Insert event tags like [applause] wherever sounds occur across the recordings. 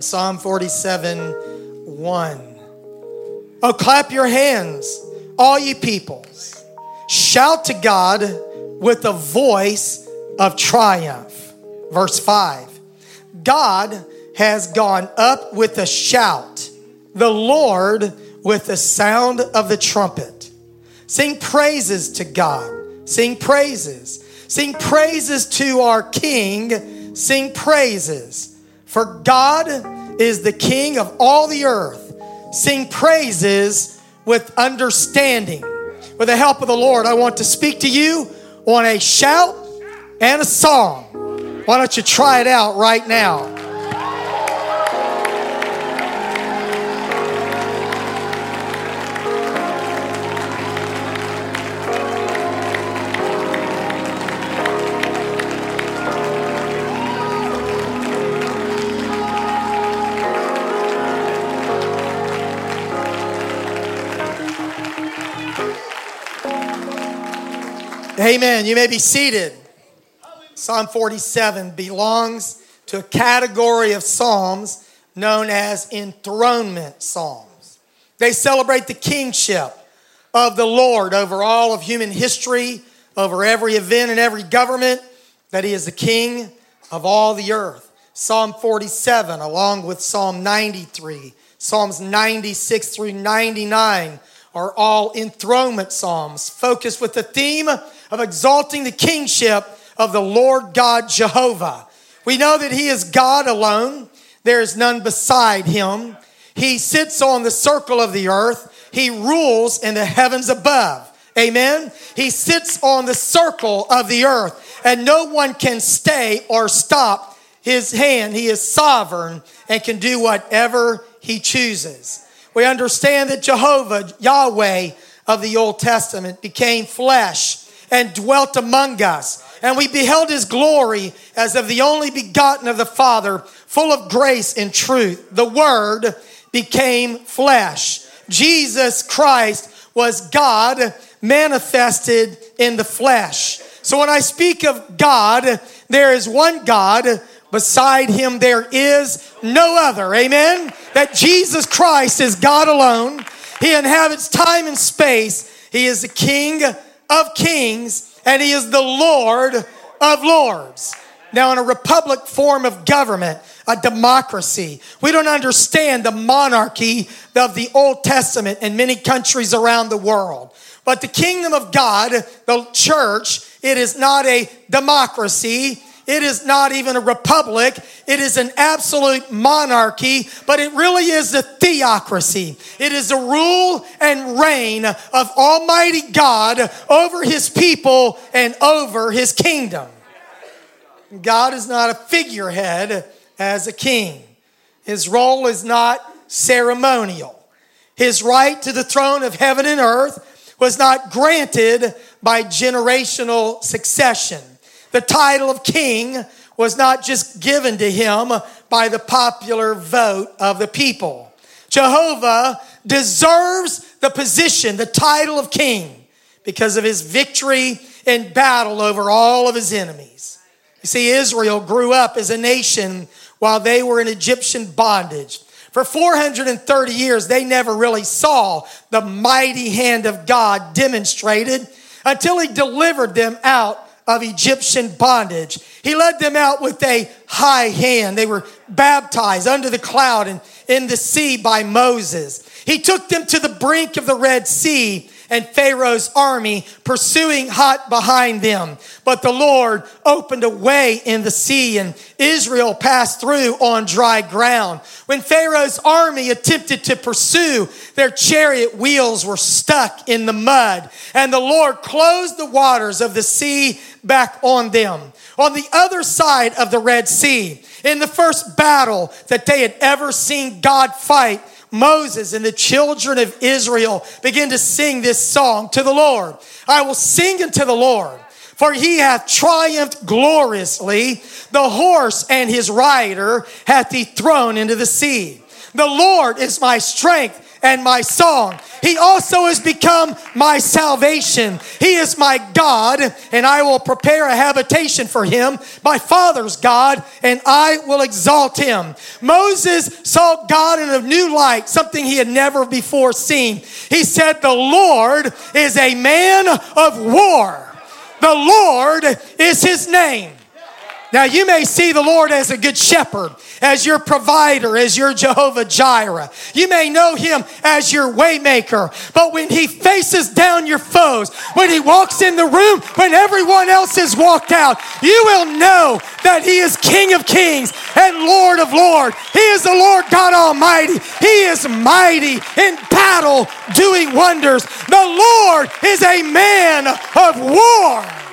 Psalm 47 1. Oh, clap your hands, all ye peoples. Shout to God with a voice of triumph. Verse 5. God has gone up with a shout, the Lord with the sound of the trumpet. Sing praises to God. Sing praises. Sing praises to our King. Sing praises. For God is the King of all the earth. Sing praises with understanding. With the help of the Lord, I want to speak to you on a shout and a song. Why don't you try it out right now? Amen. You may be seated. Psalm 47 belongs to a category of psalms known as enthronement psalms. They celebrate the kingship of the Lord over all of human history, over every event and every government, that He is the King of all the earth. Psalm 47, along with Psalm 93, Psalms 96 through 99 are all enthronement psalms, focused with the theme of exalting the kingship of the Lord God Jehovah. We know that He is God alone, there is none beside Him. He sits on the circle of the earth, He rules in the heavens above. Amen. He sits on the circle of the earth, and no one can stay or stop his hand. He is sovereign and can do whatever he chooses. We understand that Jehovah, Yahweh of the Old Testament, became flesh and dwelt among us. And we beheld his glory as of the only begotten of the Father, full of grace and truth. The Word became flesh. Jesus Christ was God manifested in the flesh. So when I speak of God, there is one God. Beside him, there is no other. Amen? That Jesus Christ is God alone. He inhabits time and space. He is the King of kings and he is the Lord of lords. Now, in a republic form of government, a democracy, we don't understand the monarchy of the Old Testament in many countries around the world. But the kingdom of God, the church, it is not a democracy, it is not even a republic. It is an absolute monarchy, but it really is a theocracy. It is the rule and reign of Almighty God over his people and over his kingdom. God is not a figurehead as a king. His role is not ceremonial. His right to the throne of heaven and earth was not granted by generational succession. The title of king was not just given to him by the popular vote of the people. Jehovah deserves the position, the title of king, because of his victory in battle over all of his enemies. You see, Israel grew up as a nation while they were in Egyptian bondage. For 430 years, they never really saw the mighty hand of God demonstrated until he delivered them out of Egyptian bondage. He led them out with a high hand. They were baptized under the cloud and in the sea by Moses. He took them to the brink of the Red Sea and Pharaoh's army pursuing hot behind them. But the Lord opened a way in the sea and Israel passed through on dry ground. When Pharaoh's army attempted to pursue, their chariot wheels were stuck in the mud and the Lord closed the waters of the sea back on them. On the other side of the Red Sea, in the first battle that they had ever seen God fight, Moses and the children of Israel begin to sing this song to the Lord. I will sing unto the Lord, for he hath triumphed gloriously. The horse and his rider hath he thrown into the sea. The Lord is my strength and my song. He also has become my salvation. He is my God, and I will prepare a habitation for him, my father's God, and I will exalt him. Moses saw God in a new light, something he had never before seen. He said, The Lord is a man of war. The Lord is his name. Now, you may see the Lord as a good shepherd, as your provider, as your Jehovah Jireh. You may know him as your waymaker. But when he faces down your foes, when he walks in the room, when everyone else has walked out, you will know that he is King of kings and Lord of lords. He is the Lord God Almighty. He is mighty in battle, doing wonders. The Lord is a man of war.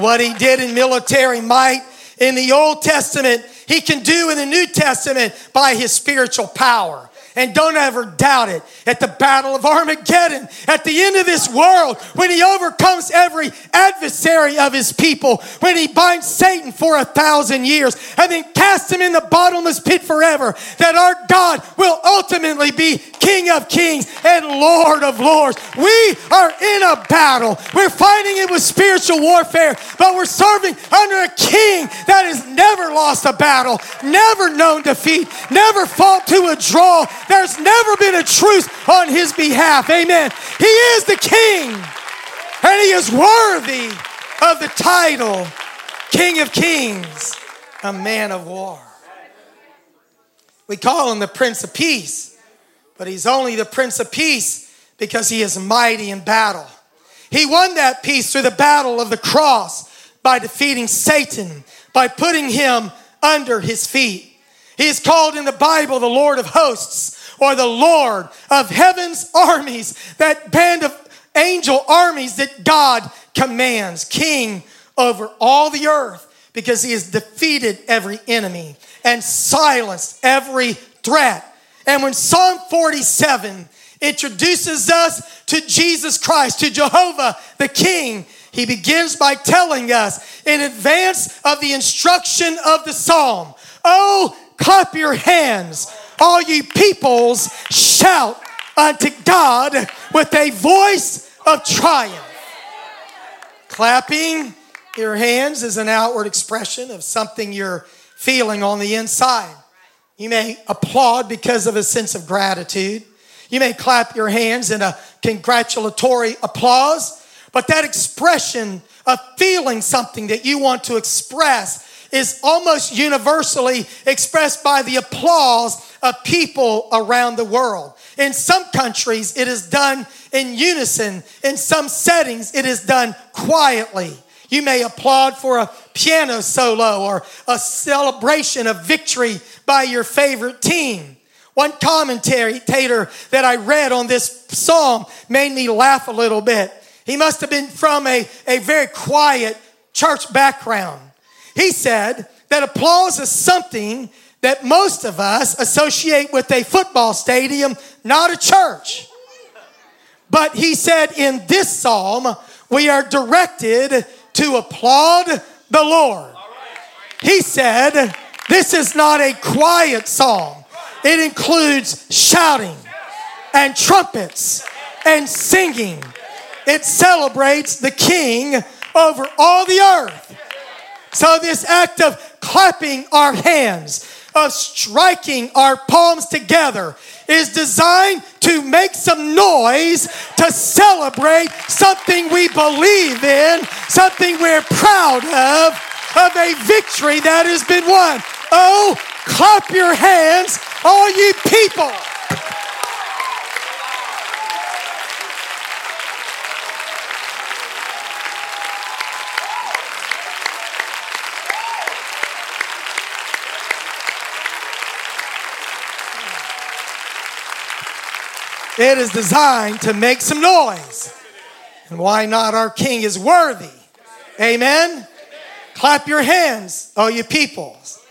What he did in military might in the Old Testament, he can do in the New Testament by his spiritual power. And don't ever doubt it. At the Battle of Armageddon, at the end of this world, when he overcomes every adversary of his people, when he binds Satan for a thousand years and then casts him in the bottomless pit forever, that our God will ultimately be King of kings and Lord of lords. We are in a battle. We're fighting it with spiritual warfare, but we're serving under a king that has never lost a battle, never known defeat, never fought to a draw there's never been a truce on his behalf. Amen. He is the king, and he is worthy of the title King of Kings, a man of war. We call him the Prince of Peace, but he's only the Prince of Peace because he is mighty in battle. He won that peace through the battle of the cross by defeating Satan, by putting him under his feet. He is called in the Bible the Lord of hosts or the Lord of heaven's armies, that band of angel armies that God commands, king over all the earth, because he has defeated every enemy and silenced every threat. And when Psalm 47 introduces us to Jesus Christ, to Jehovah the King, he begins by telling us in advance of the instruction of the psalm, Oh, clap your hands all ye peoples shout unto God with a voice of triumph. Clapping your hands is an outward expression of something you're feeling on the inside. You may applaud because of a sense of gratitude. You may clap your hands in a congratulatory applause, but that expression of feeling something that you want to express is almost universally expressed by the applause of people around the world. In some countries, it is done in unison. In some settings, it is done quietly. You may applaud for a piano solo or a celebration of victory by your favorite team. One commentator that I read on this psalm made me laugh a little bit. He must have been from a, a very quiet church background. He said that applause is something that most of us associate with a football stadium, not a church. But he said in this psalm, we are directed to applaud the Lord. He said, this is not a quiet psalm, it includes shouting and trumpets and singing. It celebrates the King over all the earth. So, this act of clapping our hands, of striking our palms together is designed to make some noise to celebrate something we believe in, something we're proud of, of a victory that has been won. Oh, clap your hands, all ye people. It is designed to make some noise. And why not? Our King is worthy. Amen. Clap your hands, all you peoples.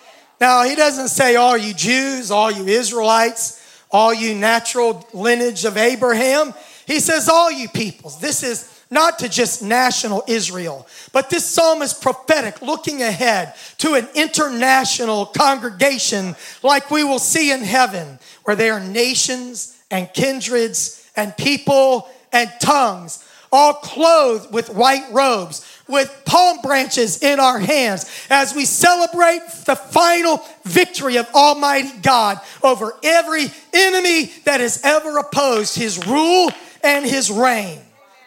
Now, he doesn't say all you Jews, all you Israelites, all you natural lineage of Abraham. He says all you peoples. This is not to just national Israel, but this psalm is prophetic, looking ahead to an international congregation like we will see in heaven, where there are nations and kindreds and people and tongues, all clothed with white robes with palm branches in our hands as we celebrate the final victory of Almighty God over every enemy that has ever opposed his rule and his reign.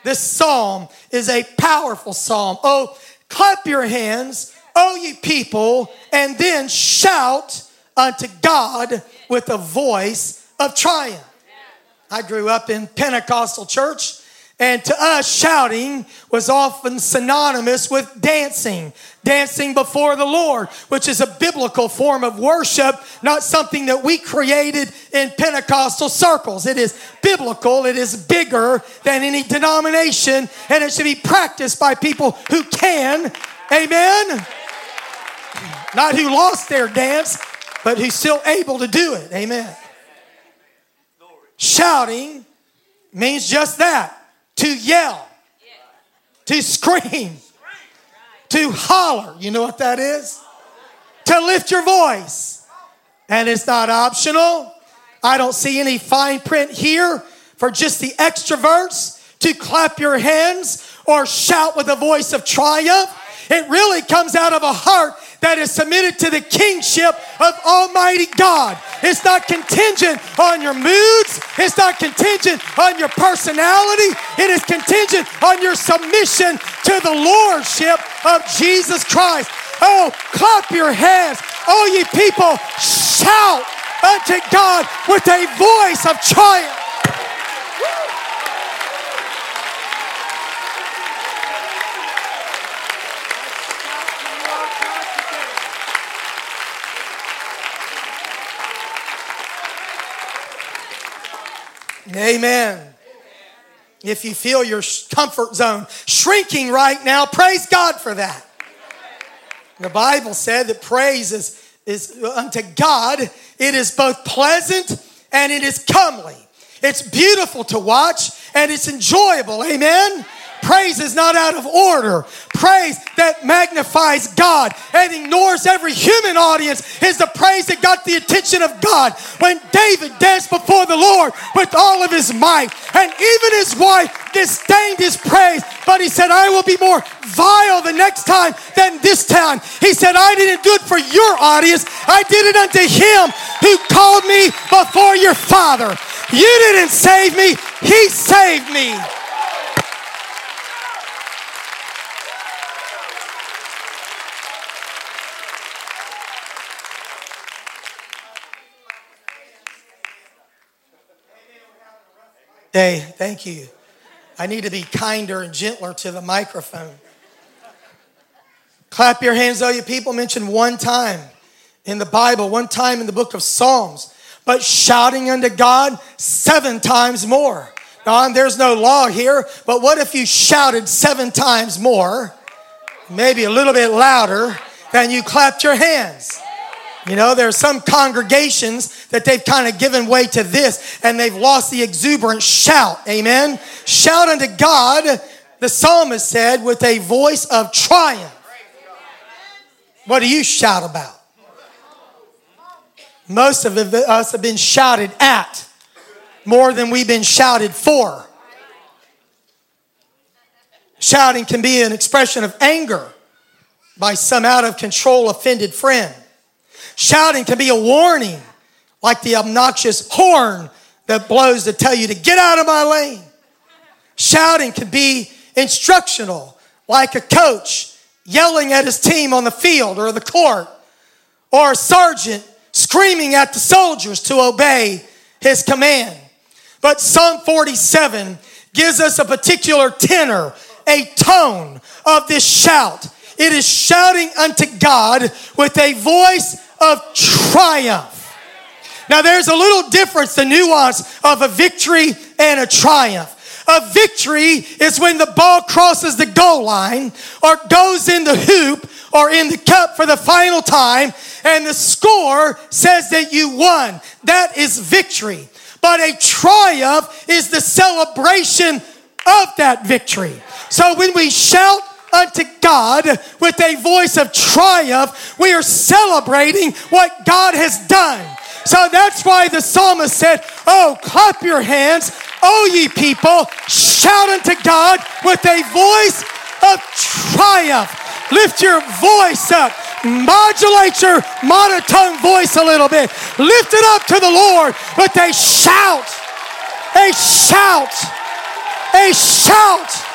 This psalm is a powerful psalm. Oh, clap your hands, oh, ye people, and then shout unto God with a voice of triumph. I grew up in Pentecostal church and to us, shouting was often synonymous with dancing, dancing before the Lord, which is a biblical form of worship, not something that we created in Pentecostal circles. It is biblical, it is bigger than any denomination, and it should be practiced by people who can. Amen? Not who lost their dance, but who's still able to do it. Amen. Shouting means just that to yell, to scream, to holler. You know what that is? To lift your voice. And it's not optional. I don't see any fine print here for just the extroverts to clap your hands or shout with a voice of triumph. It really comes out of a heart that is submitted to the kingship of Almighty God. It's not contingent on your moods, it's not contingent on your personality, it is contingent on your submission to the lordship of Jesus Christ. Oh, clap your hands. Oh, ye people, shout unto God with a voice of triumph. Amen. If you feel your comfort zone shrinking right now, praise God for that. The Bible said that praise is, is uh, unto God, it is both pleasant and it is comely. It's beautiful to watch and it's enjoyable. Amen. Praise is not out of order. Praise that magnifies God and ignores every human audience is the praise that got the attention of God. When David danced before the Lord with all of his might, and even his wife disdained his praise, but he said, I will be more vile the next time than this time. He said, I didn't do it for your audience, I did it unto him who called me before your father. You didn't save me, he saved me. Thank you. I need to be kinder and gentler to the microphone. Clap your hands, though, you people. Mentioned one time in the Bible, one time in the book of Psalms, but shouting unto God seven times more. Now, there's no law here, but what if you shouted seven times more, maybe a little bit louder, than you clapped your hands? You know, there are some congregations that they've kind of given way to this and they've lost the exuberant shout. Amen. Shout unto God, the psalmist said, with a voice of triumph. What do you shout about? Most of us have been shouted at more than we've been shouted for. Shouting can be an expression of anger by some out of control offended friend. Shouting can be a warning, like the obnoxious horn that blows to tell you to get out of my lane. Shouting can be instructional, like a coach yelling at his team on the field or the court, or a sergeant screaming at the soldiers to obey his command. But Psalm 47 gives us a particular tenor, a tone of this shout. It is shouting unto God with a voice of triumph. Now, there's a little difference, the nuance of a victory and a triumph. A victory is when the ball crosses the goal line or goes in the hoop or in the cup for the final time, and the score says that you won. That is victory. But a triumph is the celebration of that victory. So when we shout unto God with a voice of triumph, we are celebrating what God has done. So that's why the psalmist said, Oh, clap your hands, O ye people, shout unto God with a voice of triumph. Lift your voice up. Modulate your monotone voice a little bit. Lift it up to the Lord with a shout. A shout. A shout.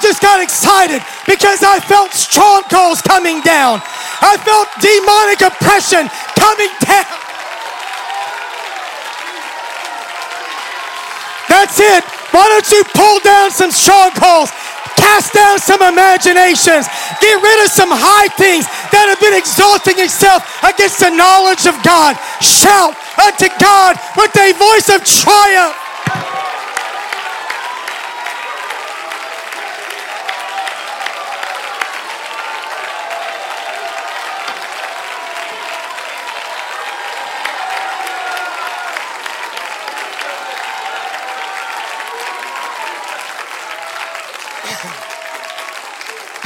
Just got excited because I felt strongholds coming down. I felt demonic oppression coming down. That's it. Why don't you pull down some strongholds? Cast down some imaginations. Get rid of some high things that have been exalting itself against the knowledge of God. Shout unto God with a voice of triumph.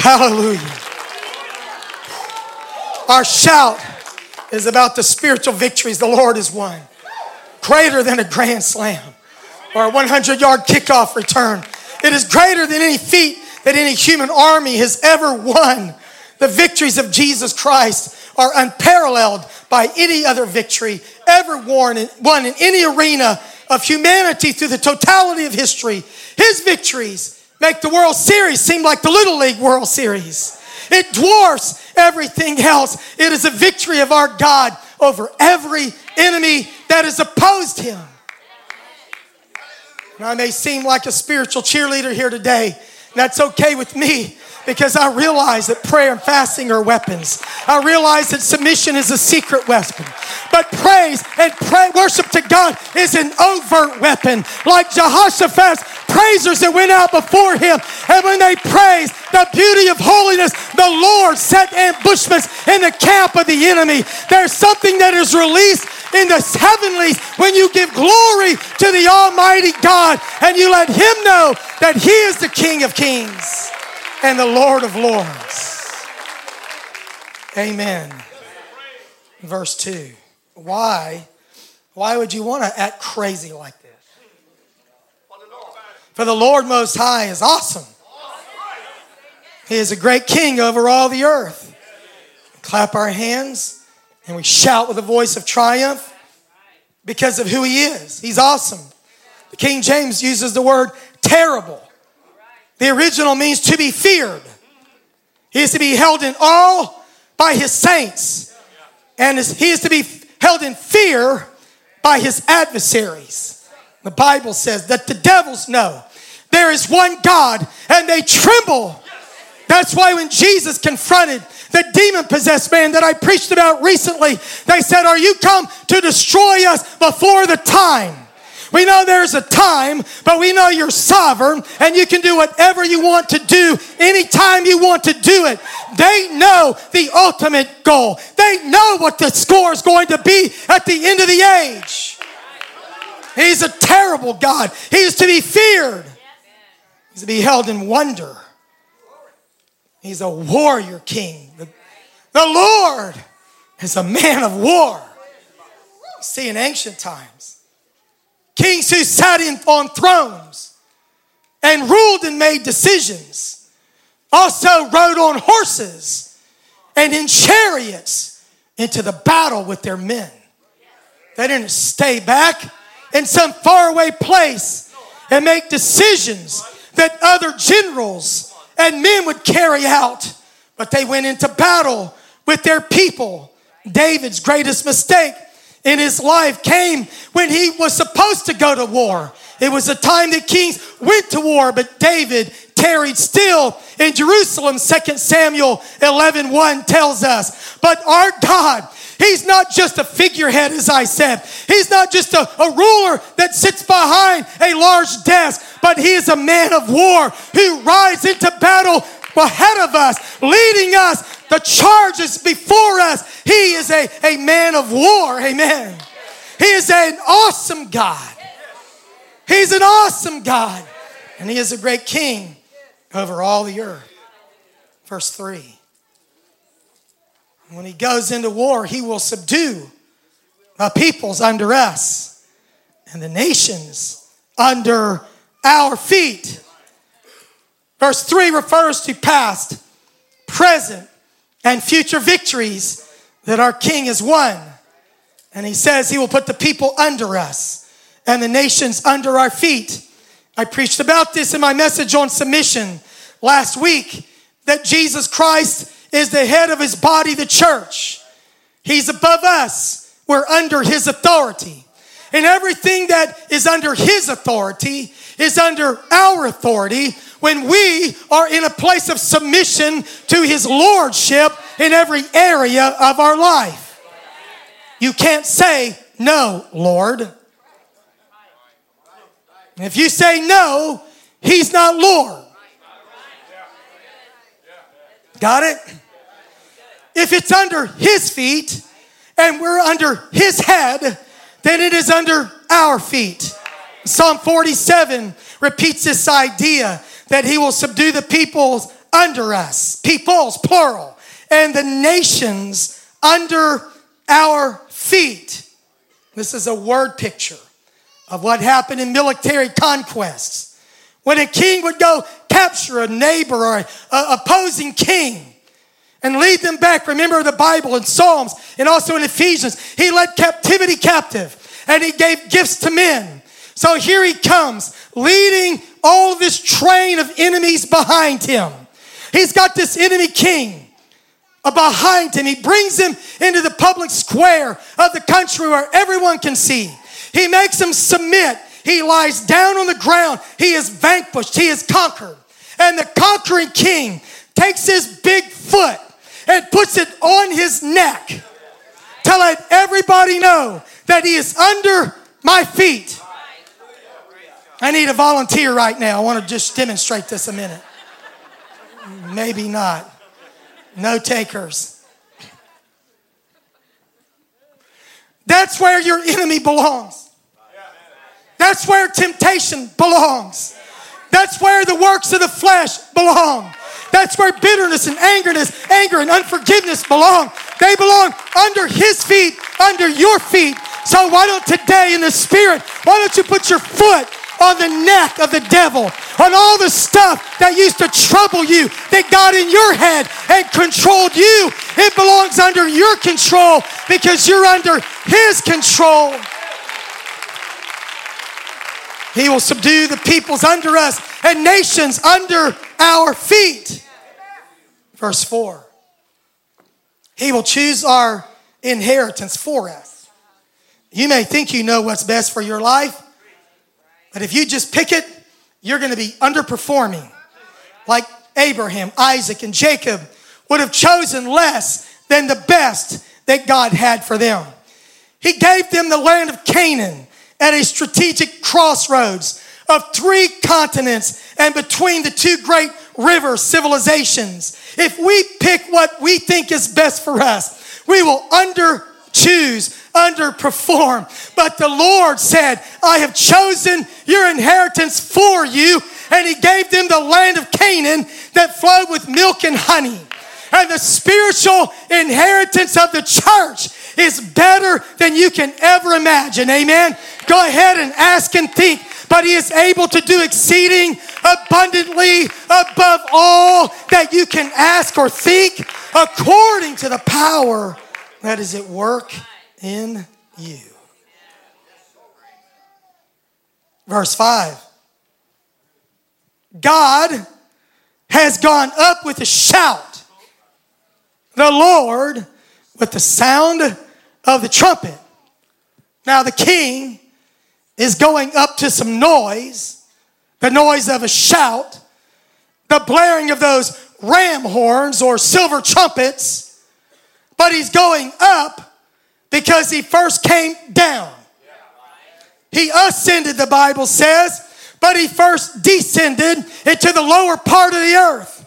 Hallelujah. Our shout is about the spiritual victories the Lord has won. Greater than a grand slam or a 100 yard kickoff return. It is greater than any feat that any human army has ever won. The victories of Jesus Christ are unparalleled by any other victory ever won in, won in any arena of humanity through the totality of history. His victories make the World Series seem like the Little League World Series. It dwarfs everything else. It is a victory of our God over every enemy that is opposed him. And I may seem like a spiritual cheerleader here today, and that's okay with me because I realize that prayer and fasting are weapons. I realize that submission is a secret weapon. But praise and pray, worship to God is an overt weapon. Like Jehoshaphat's praisers that went out before him. And when they praised the beauty of holiness, the Lord set ambushments in the camp of the enemy. There's something that is released in the heavenlies when you give glory to the Almighty God and you let Him know that He is the King of kings and the Lord of lords. Amen. Verse 2. Why? Why would you want to act crazy like this? For the Lord Most High is awesome. He is a great king over all the earth. Clap our hands and we shout with a voice of triumph because of who he is. He's awesome. The King James uses the word terrible. The original means to be feared. He is to be held in awe by his saints. And he is to be held in fear by his adversaries. The Bible says that the devils know there is one God and they tremble. That's why when Jesus confronted the demon possessed man that I preached about recently, they said, Are you come to destroy us before the time? We know there's a time, but we know you're sovereign and you can do whatever you want to do anytime you want to do it. They know the ultimate goal. They know what the score is going to be at the end of the age. He's a terrible God. He is to be feared. He's to be held in wonder. He's a warrior king. The, the Lord is a man of war. See, in ancient times, Kings who sat in, on thrones and ruled and made decisions also rode on horses and in chariots into the battle with their men. They didn't stay back in some faraway place and make decisions that other generals and men would carry out, but they went into battle with their people. David's greatest mistake in his life came when he was supposed to go to war. It was a time that kings went to war, but David tarried still in Jerusalem. 2 Samuel 11 1 tells us. But our God, He's not just a figurehead, as I said. He's not just a, a ruler that sits behind a large desk, but He is a man of war who rides into battle ahead of us, leading us The charge is before us. He is a, a man of war. Amen. He is an awesome God. He's an awesome God. And he is a great king over all the earth. Verse 3. When he goes into war, he will subdue the peoples under us and the nations under our feet. Verse 3 refers to past, present, and future victories that our king has won. And he says he will put the people under us and the nations under our feet. I preached about this in my message on submission last week that Jesus Christ is the head of his body, the church. He's above us, we're under his authority. And everything that is under his authority is under our authority when we are in a place of submission to his lordship in every area of our life. You can't say, No, Lord. If you say no, he's not Lord. Got it? If it's under his feet and we're under his head, then it is under our feet. Psalm 47 repeats this idea that he will subdue the peoples under us, peoples, plural, and the nations under our feet. This is a word picture of what happened in military conquests. When a king would go capture a neighbor or an opposing king and lead them back, remember the Bible and Psalms and also in Ephesians, he led captivity captive and he gave gifts to men. So here he comes, leading all this train of enemies behind him. He's got this enemy king uh, behind him. He brings him into the public square of the country where everyone can see. He makes him submit. He lies down on the ground. He is vanquished. He is conquered. And the conquering king takes his big foot and puts it on his neck to let everybody know that he is under my feet. I need a volunteer right now. I want to just demonstrate this a minute. Maybe not. No takers. That's where your enemy belongs. That's where temptation belongs. That's where the works of the flesh belong. That's where bitterness and angerness, anger and unforgiveness belong. They belong under his feet, under your feet. So why don't today in the spirit, why don't you put your foot on the neck of the devil, on all the stuff that used to trouble you, that got in your head and controlled you. It belongs under your control because you're under his control. He will subdue the peoples under us and nations under our feet. Verse 4. He will choose our inheritance for us. You may think you know what's best for your life, but if you just pick it, you're going to be underperforming. Like Abraham, Isaac, and Jacob would have chosen less than the best that God had for them. He gave them the land of Canaan at a strategic crossroads of three continents and between the two great river civilizations. If we pick what we think is best for us, we will under choose, underperform. But the Lord said, I have chosen your inheritance for you. And He gave them the land of Canaan that flowed with milk and honey. And the spiritual inheritance of the church is better than you can ever imagine. Amen. Go ahead and ask and think. But he is able to do exceeding abundantly above all that you can ask or think according to the power that is at work in you. Verse 5 God has gone up with a shout, the Lord with the sound of the trumpet. Now, the king is going up to some noise, the noise of a shout, the blaring of those ram horns or silver trumpets, but he's going up because he first came down. He ascended, the Bible says, but he first descended into the lower part of the earth.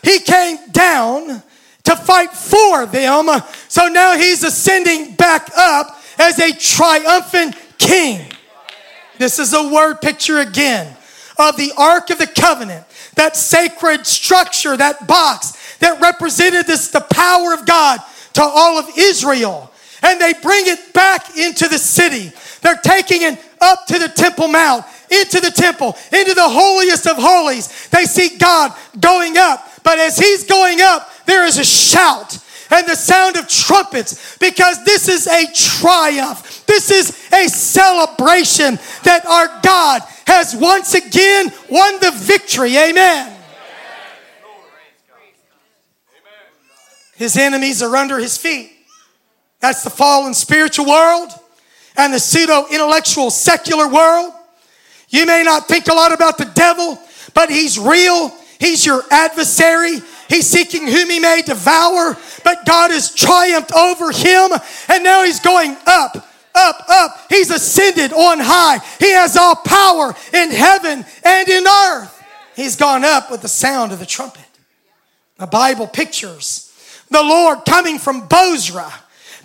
He came down to fight for them. So now he's ascending back up as a triumphant king. This is a word picture again of the Ark of the Covenant, that sacred structure, that box that represented this, the power of God to all of Israel. And they bring it back into the city. They're taking it up to the Temple Mount, into the temple, into the holiest of holies. They see God going up. But as he's going up, there is a shout and the sound of trumpets because this is a triumph. This is a celebration that our God has once again won the victory. Amen. His enemies are under his feet. That's the fallen spiritual world and the pseudo intellectual secular world. You may not think a lot about the devil, but he's real. He's your adversary. He's seeking whom he may devour, but God has triumphed over him, and now he's going up, up, up. He's ascended on high. He has all power in heaven and in earth. He's gone up with the sound of the trumpet. The Bible pictures the Lord coming from Bozrah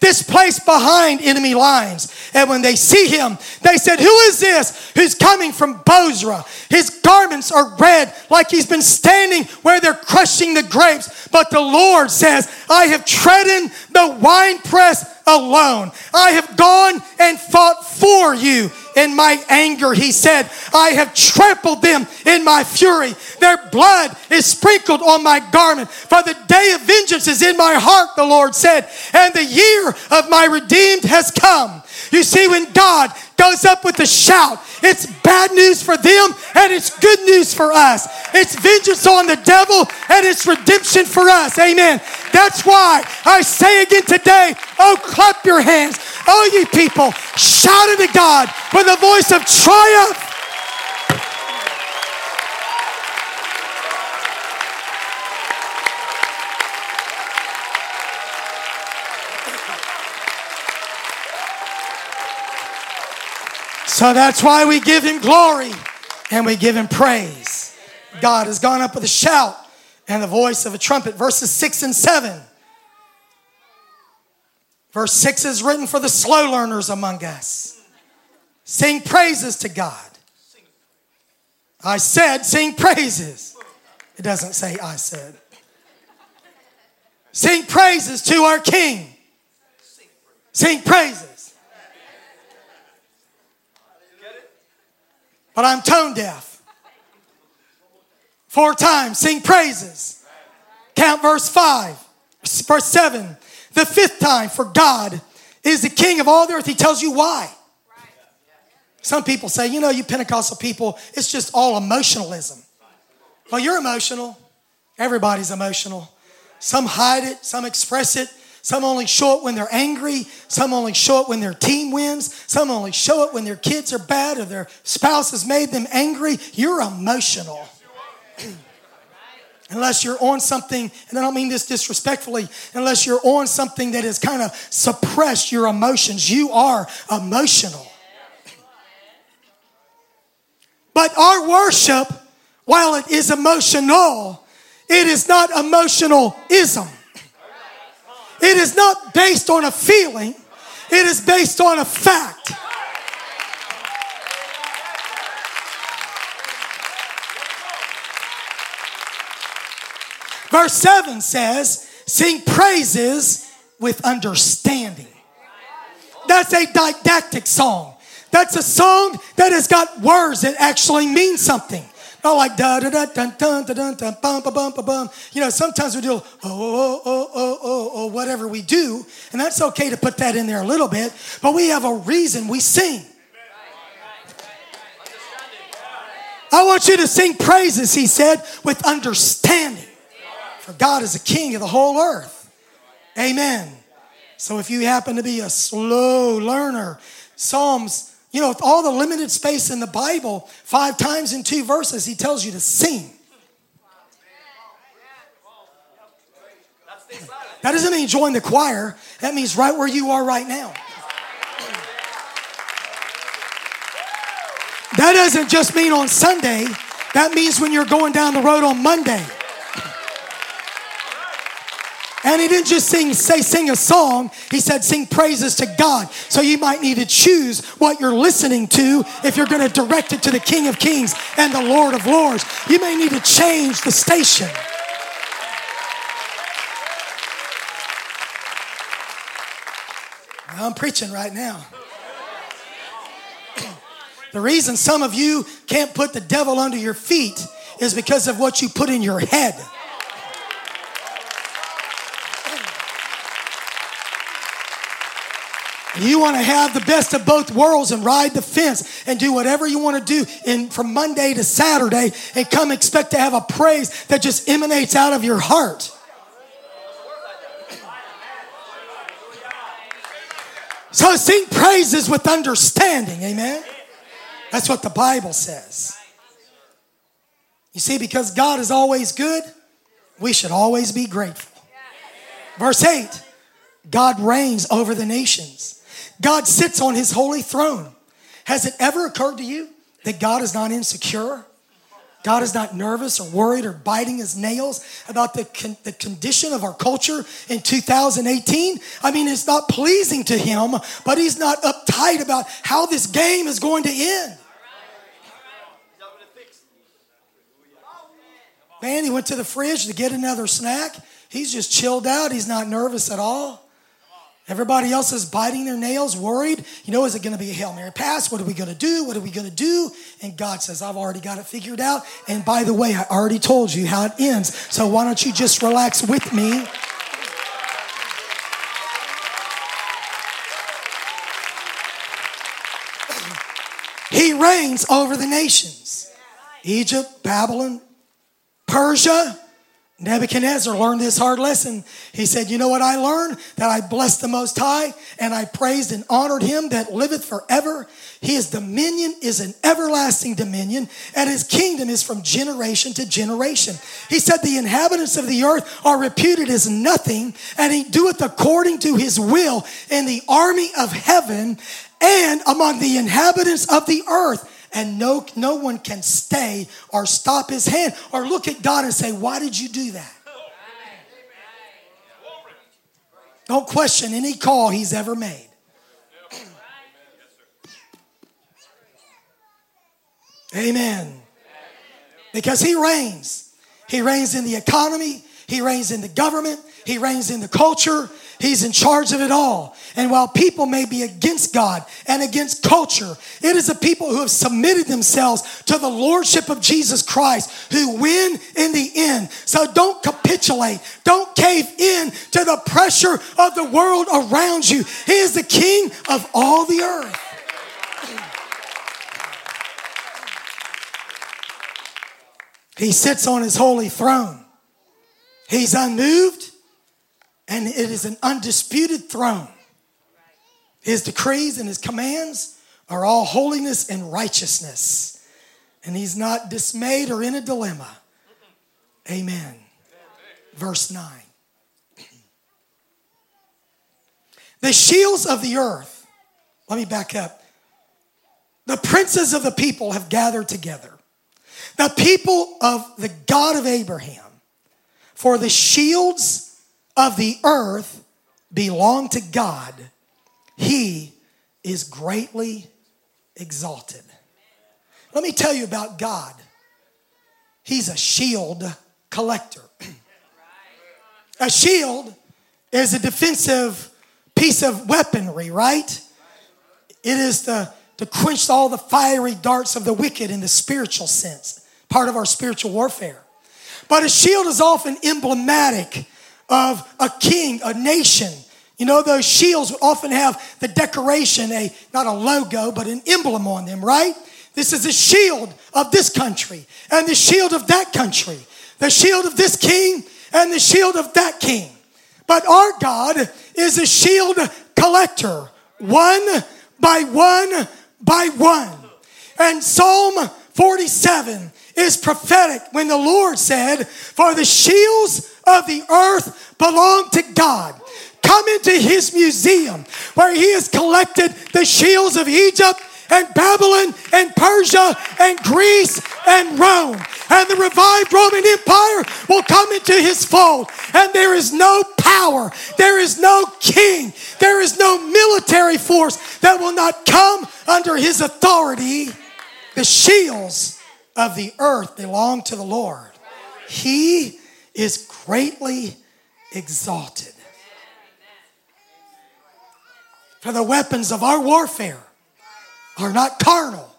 this place behind enemy lines. And when they see him, they said, Who is this who's coming from Bozrah? His garments are red, like he's been standing where they're crushing the grapes. But the Lord says, I have trodden the winepress alone. I have gone and fought for you in my anger. He said, I have trampled them in my fury. Their blood is sprinkled on my garment. For the day of vengeance is in my heart, the Lord said, and the year of my redeemed has come. You see, when God goes up with a shout, it's bad news for them and it's good news for us. It's vengeance on the devil and it's redemption for us. Amen. That's why I say again today, oh, clap your hands. Oh, you people, shout unto God with a voice of triumph. So that's why we give him glory and we give him praise. God has gone up with a shout and the voice of a trumpet. Verses 6 and 7. Verse 6 is written for the slow learners among us. Sing praises to God. I said, sing praises. It doesn't say I said. Sing praises to our King. Sing praises. But I'm tone deaf. Four times, sing praises. Count verse 5, verse 7. The fifth time, for God is the king of all the earth. He tells you why. Some people say, you know, you Pentecostal people, it's just all emotionalism. Well, you're emotional. Everybody's emotional. Some hide it, some express it, some only show it when they're angry. Some only show it when their team wins. Some only show it when their kids are bad or their spouse has made them angry. You're emotional. [clears throat] unless you're on something, and I don't mean this disrespectfully, unless you're on something that has kind of suppressed your emotions, you are emotional. But our worship, while it is emotional, it is not emotionalism. It is not based on a feeling, it is based on a fact. Verse 7 says, Sing praises with understanding. That's a didactic song. That's a song that has got words that actually mean something. Not like da da da dun dun dun dun dun bum bum bum bum. You know, sometimes we do oh oh oh oh oh oh whatever we do, and that's okay to put that in there a little bit. But we have a reason we sing. I want you to sing praises, he said, with understanding. For God is the king of the whole earth. Amen. So if you happen to be a slow learner, Psalms you know, with all the limited space in the Bible, five times in two verses, he tells you to sing. That doesn't mean join the choir. That means right where you are right now. That doesn't just mean on Sunday. That means when you're going down the road on Monday. And he didn't just sing, say, sing a song. He said, sing praises to God. So you might need to choose what you're listening to if you're going to direct it to the King of Kings and the Lord of Lords. You may need to change the station. I'm preaching right now. [clears throat] the reason some of you can't put the devil under your feet is because of what you put in your head. You want to have the best of both worlds and ride the fence and do whatever you want to do in, from Monday to Saturday and come expect to have a praise that just emanates out of your heart. So sing praises with understanding, amen? That's what the Bible says. You see, because God is always good, we should always be grateful. Verse 8 God reigns over the nations. God sits on his holy throne. Has it ever occurred to you that God is not insecure? God is not nervous or worried or biting his nails about the, con- the condition of our culture in 2018. I mean, it's not pleasing to him, but he's not uptight about how this game is going to end. Man, he went to the fridge to get another snack. He's just chilled out. He's not nervous at all. Everybody else is biting their nails, worried. You know, is it going to be a Hail Mary pass? What are we going to do? What are we going to do? And God says, I've already got it figured out. And by the way, I already told you how it ends. So why don't you just relax with me? [clears throat] He reigns over the nations Egypt, Babylon, Persia, Nebuchadnezzar learned this hard lesson. He said, You know what I learned? That I blessed the Most High and I praised and honored him that liveth forever. His dominion is an everlasting dominion, and his kingdom is from generation to generation. He said, The inhabitants of the earth are reputed as nothing, and he doeth according to his will in the army of heaven and among the inhabitants of the earth and no, no one can stay or stop his hand or look at God and say, Why did you do that? Don't question any call he's ever made. Amen. Because he reigns. He reigns in the economy, he reigns in the government, he reigns in the culture, He's in charge of it all. And while people may be against God and against culture, it is the people who have submitted themselves to the lordship of Jesus Christ who win in the end. So don't capitulate. Don't cave in to the pressure of the world around you. He is the king of all the earth. He sits on his holy throne. He's unmoved and it is an undisputed throne. His decrees and his commands are all holiness and righteousness. And he's not dismayed or in a dilemma. Amen. Verse 9. [clears throat] The shields of the earth, let me back up. The princes of the people have gathered together. The people of the God of Abraham, for the shields of the earth belong to God, he is greatly exalted. Let me tell you about God. He's a shield collector. a shield is a defensive piece of weaponry, right? It is to, to quench all the fiery darts of the wicked in the spiritual sense, part of our spiritual warfare. But a shield is often emblematic of a king, a nation. You know, those shields would often have the decoration, a not a logo, but an emblem on them, right? This is a shield of this country and the shield of that country, the shield of this king and the shield of that king. But our God is a shield collector, one by one by one. And Psalm 47 is prophetic when the Lord said, For the shields of the earth belong to God. Come into his museum where he has collected the shields of Egypt and Babylon and Persia and Greece and Rome. and the revived Roman Empire will come into his fold. And there is no power, there is no king, there is no military force that will not come under his authority. The shields of the earth belong to the Lord. He is greatly exalted. For the weapons of our warfare are not carnal,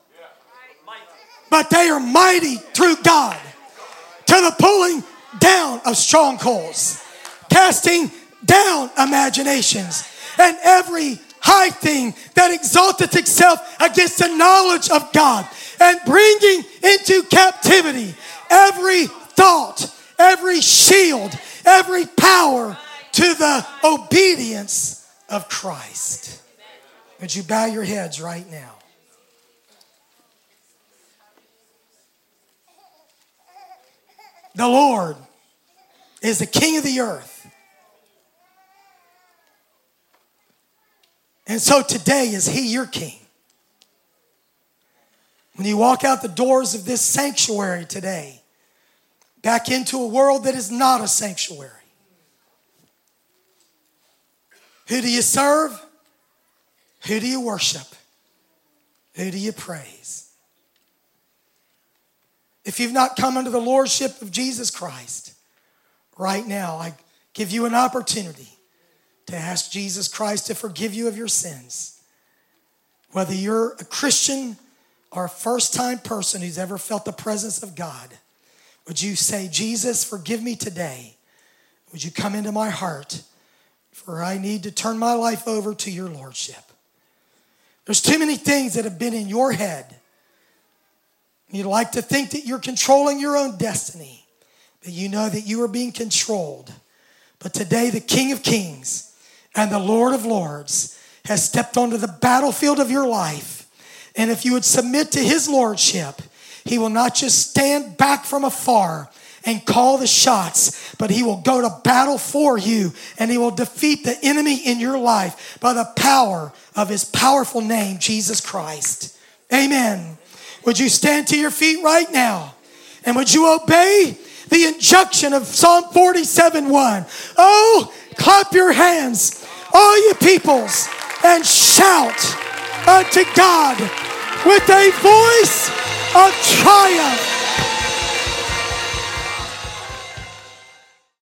but they are mighty through God to the pulling down of strongholds, casting down imaginations, and every high thing that exalteth itself against the knowledge of God, and bringing into captivity every thought, every shield, every power to the obedience of Christ. Would you bow your heads right now? The Lord is the King of the earth. And so today, is He your King? When you walk out the doors of this sanctuary today, back into a world that is not a sanctuary, who do you serve? Who do you worship? Who do you praise? If you've not come under the lordship of Jesus Christ, right now, I give you an opportunity to ask Jesus Christ to forgive you of your sins. Whether you're a Christian or a first time person who's ever felt the presence of God, would you say, Jesus, forgive me today? Would you come into my heart? For I need to turn my life over to your Lordship. There's too many things that have been in your head. You'd like to think that you're controlling your own destiny, but you know that you are being controlled. But today, the King of Kings and the Lord of Lords has stepped onto the battlefield of your life. And if you would submit to his lordship, he will not just stand back from afar and call the shots, but he will go to battle for you and he will defeat the enemy in your life by the power of his powerful name, Jesus Christ. Amen. Would you stand to your feet right now? And would you obey the injunction of Psalm 47 1? Oh, clap your hands, all you peoples, and shout unto God with a voice of triumph.